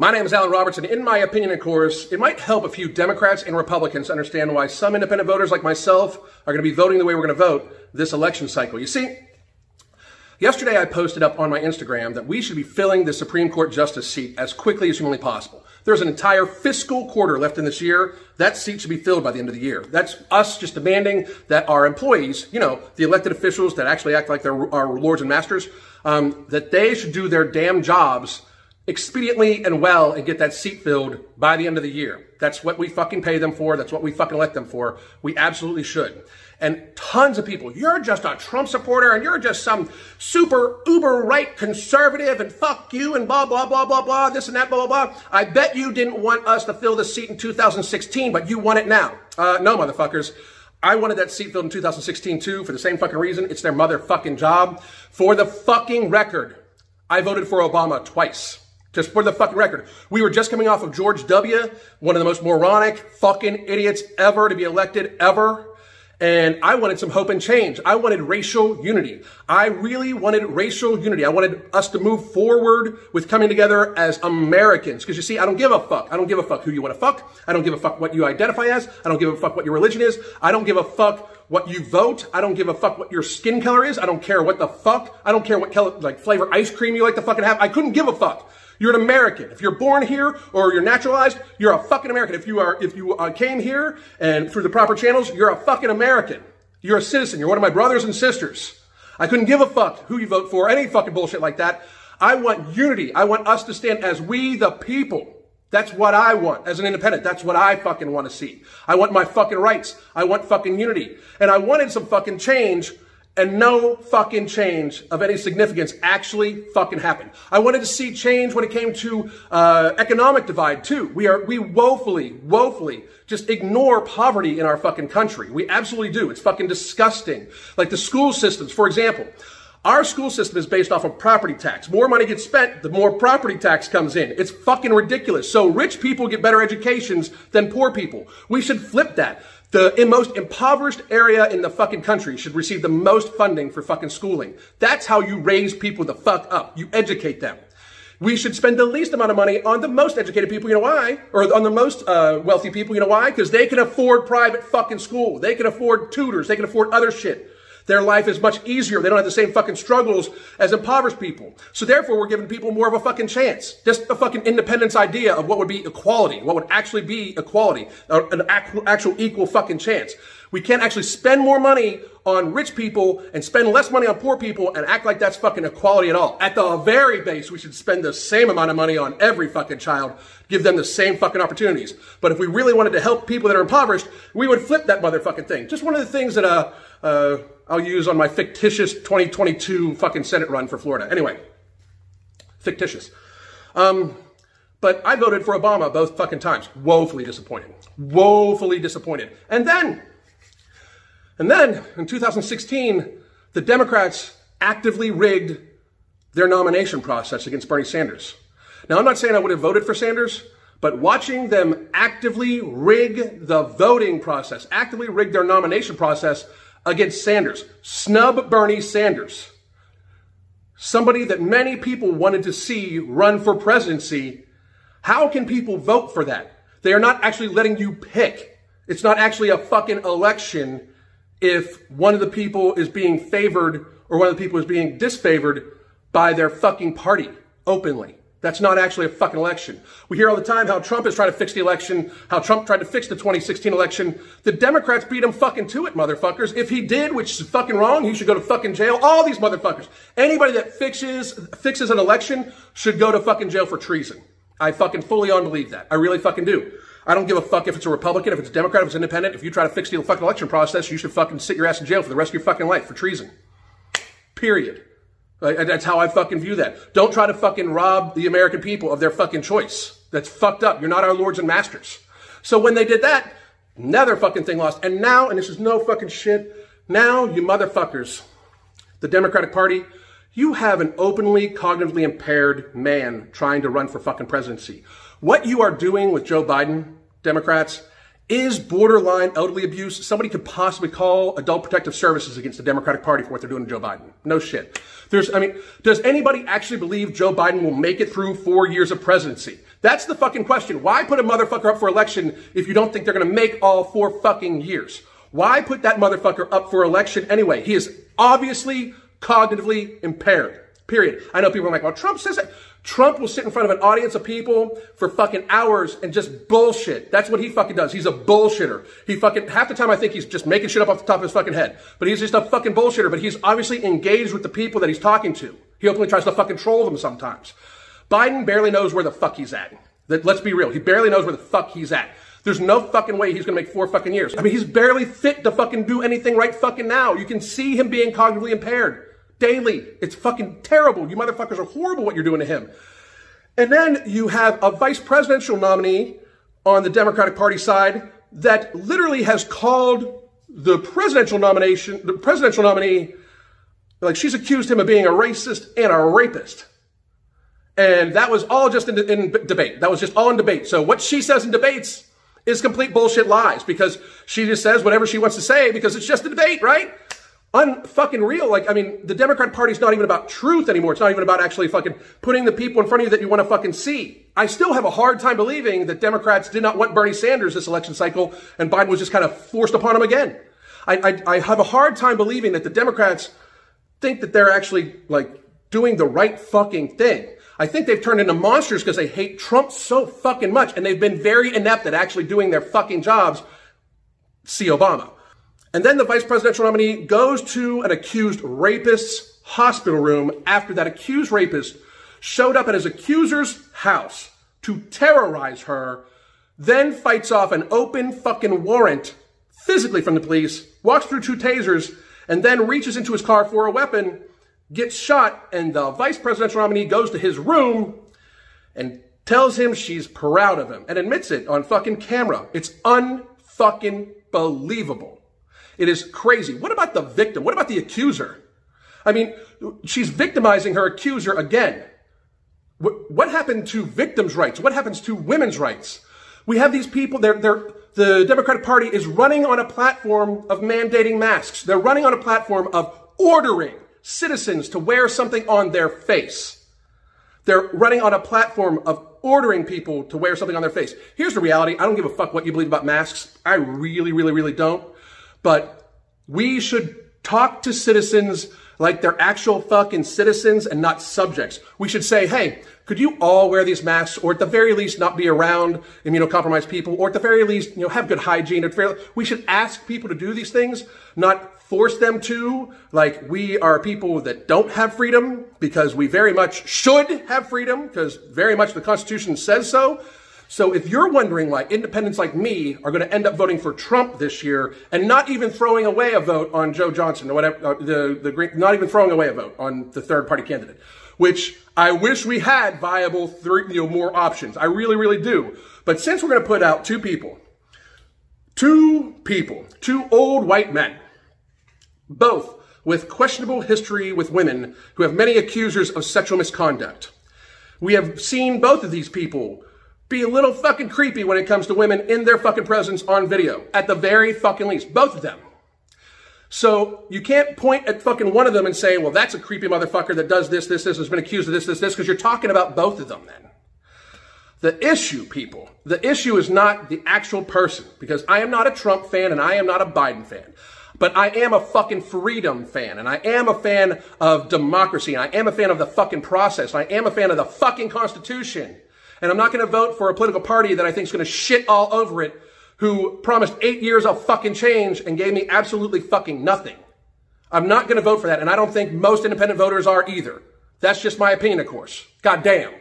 My name is Alan Roberts. In my opinion, of course, it might help a few Democrats and Republicans understand why some independent voters like myself are going to be voting the way we're going to vote this election cycle. You see, yesterday I posted up on my Instagram that we should be filling the Supreme Court justice seat as quickly as humanly possible. There's an entire fiscal quarter left in this year. That seat should be filled by the end of the year. That's us just demanding that our employees, you know, the elected officials that actually act like they're our lords and masters, um, that they should do their damn jobs expediently and well and get that seat filled by the end of the year. That's what we fucking pay them for. That's what we fucking elect them for. We absolutely should. And tons of people, you're just a Trump supporter and you're just some super uber right conservative and fuck you and blah, blah, blah, blah, blah, this and that, blah, blah, blah. I bet you didn't want us to fill the seat in 2016, but you want it now. Uh, no, motherfuckers. I wanted that seat filled in 2016 too for the same fucking reason. It's their motherfucking job. For the fucking record, I voted for Obama twice. Just for the fucking record. We were just coming off of George W., one of the most moronic fucking idiots ever to be elected ever. And I wanted some hope and change. I wanted racial unity. I really wanted racial unity. I wanted us to move forward with coming together as Americans. Because you see, I don't give a fuck. I don't give a fuck who you want to fuck. I don't give a fuck what you identify as. I don't give a fuck what your religion is. I don't give a fuck what you vote. I don't give a fuck what your skin color is. I don't care what the fuck. I don't care what color, like flavor ice cream you like to fucking have. I couldn't give a fuck. You're an American. If you're born here or you're naturalized, you're a fucking American. If you are, if you uh, came here and through the proper channels, you're a fucking American. You're a citizen. You're one of my brothers and sisters. I couldn't give a fuck who you vote for, any fucking bullshit like that. I want unity. I want us to stand as we the people. That's what I want as an independent. That's what I fucking want to see. I want my fucking rights. I want fucking unity. And I wanted some fucking change and no fucking change of any significance actually fucking happened. I wanted to see change when it came to uh, economic divide too. We are we woefully, woefully just ignore poverty in our fucking country. We absolutely do. It's fucking disgusting. Like the school systems, for example. Our school system is based off of property tax. More money gets spent, the more property tax comes in. It's fucking ridiculous. So rich people get better educations than poor people. We should flip that. The most impoverished area in the fucking country should receive the most funding for fucking schooling. That's how you raise people the fuck up. You educate them. We should spend the least amount of money on the most educated people. You know why? Or on the most uh, wealthy people. You know why? Because they can afford private fucking school. They can afford tutors. They can afford other shit. Their life is much easier. They don't have the same fucking struggles as impoverished people. So therefore, we're giving people more of a fucking chance. Just a fucking independence idea of what would be equality, what would actually be equality, an actual equal fucking chance. We can't actually spend more money on rich people and spend less money on poor people and act like that's fucking equality at all. At the very base, we should spend the same amount of money on every fucking child, give them the same fucking opportunities. But if we really wanted to help people that are impoverished, we would flip that motherfucking thing. Just one of the things that, uh, uh, I'll use on my fictitious 2022 fucking Senate run for Florida. Anyway, fictitious. Um, but I voted for Obama both fucking times. Woefully disappointed. Woefully disappointed. And then, and then in 2016, the Democrats actively rigged their nomination process against Bernie Sanders. Now, I'm not saying I would have voted for Sanders, but watching them actively rig the voting process, actively rig their nomination process against Sanders. Snub Bernie Sanders. Somebody that many people wanted to see run for presidency. How can people vote for that? They are not actually letting you pick. It's not actually a fucking election if one of the people is being favored or one of the people is being disfavored by their fucking party openly. That's not actually a fucking election. We hear all the time how Trump is trying to fix the election, how Trump tried to fix the 2016 election. The Democrats beat him fucking to it, motherfuckers. If he did, which is fucking wrong, he should go to fucking jail. All these motherfuckers. Anybody that fixes, fixes an election should go to fucking jail for treason. I fucking fully on believe that. I really fucking do. I don't give a fuck if it's a Republican, if it's a Democrat, if it's independent. If you try to fix the fucking election process, you should fucking sit your ass in jail for the rest of your fucking life for treason. Period. That's how I fucking view that. Don't try to fucking rob the American people of their fucking choice. That's fucked up. You're not our lords and masters. So when they did that, another fucking thing lost. And now, and this is no fucking shit, now you motherfuckers, the Democratic Party, you have an openly cognitively impaired man trying to run for fucking presidency. What you are doing with Joe Biden, Democrats, is borderline elderly abuse. Somebody could possibly call Adult Protective Services against the Democratic Party for what they're doing to Joe Biden. No shit. There's, I mean, does anybody actually believe Joe Biden will make it through four years of presidency? That's the fucking question. Why put a motherfucker up for election if you don't think they're to make all four fucking years? Why put that motherfucker up for election anyway? He is obviously cognitively impaired. Period. I know people are like, well, Trump says it. Trump will sit in front of an audience of people for fucking hours and just bullshit. That's what he fucking does. He's a bullshitter. He fucking, half the time I think he's just making shit up off the top of his fucking head. But he's just a fucking bullshitter. But he's obviously engaged with the people that he's talking to. He openly tries to fucking troll them sometimes. Biden barely knows where the fuck he's at. Let's be real. He barely knows where the fuck he's at. There's no fucking way he's gonna make four fucking years. I mean, he's barely fit to fucking do anything right fucking now. You can see him being cognitively impaired daily. It's fucking terrible. You motherfuckers are horrible what you're doing to him. And then you have a vice presidential nominee on the Democratic Party side that literally has called the presidential nomination, the presidential nominee, like she's accused him of being a racist and a rapist. And that was all just in, in debate. That was just all in debate. So what she says in debates is complete bullshit lies because she just says whatever she wants to say because it's just a debate, right? Unfucking real. Like, I mean, the Democrat Party's not even about truth anymore. It's not even about actually fucking putting the people in front of you that you want to fucking see. I still have a hard time believing that Democrats did not want Bernie Sanders this election cycle and Biden was just kind of forced upon him again. I, I, I have a hard time believing that the Democrats think that they're actually like doing the right fucking thing. I think they've turned into monsters because they hate Trump so fucking much and they've been very inept at actually doing their fucking jobs. See Obama. And then the vice presidential nominee goes to an accused rapist's hospital room after that accused rapist showed up at his accuser's house to terrorize her, then fights off an open fucking warrant physically from the police, walks through two tasers, and then reaches into his car for a weapon, gets shot, and the vice presidential nominee goes to his room and tells him she's proud of him and admits it on fucking camera. It's unfucking believable. It is crazy. What about the victim? What about the accuser? I mean, she's victimizing her accuser again. What, happened to victims' rights? What happens to women's rights? We have these people, they're, they're, the Democratic Party is running on a platform of mandating masks. They're running on a platform of ordering citizens to wear something on their face. They're running on a platform of ordering people to wear something on their face. Here's the reality. I don't give a fuck what you believe about masks. I really, really, really don't. But we should talk to citizens like they're actual fucking citizens and not subjects. We should say, hey, could you all wear these masks or at the very least not be around immunocompromised people or at the very least, you know, have good hygiene. We should ask people to do these things, not force them to. Like we are people that don't have freedom because we very much should have freedom because very much the Constitution says so. So if you're wondering why independents like me are going to end up voting for Trump this year and not even throwing away a vote on Joe Johnson or whatever, uh, the, the, not even throwing away a vote on the third party candidate, which I wish we had viable three, you know, more options. I really, really do. But since we're going to put out two people, two people, two old white men, both with questionable history with women who have many accusers of sexual misconduct. We have seen both of these people be a little fucking creepy when it comes to women in their fucking presence on video, at the very fucking least. Both of them. So you can't point at fucking one of them and say, well, that's a creepy motherfucker that does this, this, this, has been accused of this, this, this, because you're talking about both of them then. The issue, people, the issue is not the actual person, because I am not a Trump fan and I am not a Biden fan. But I am a fucking freedom fan, and I am a fan of democracy, and I am a fan of the fucking process, and I am a fan of the fucking Constitution. And I'm not going to vote for a political party that I think is going to shit all over it, who promised eight years of fucking change and gave me absolutely fucking nothing. I'm not going to vote for that. And I don't think most independent voters are either. That's just my opinion, of course. God damn.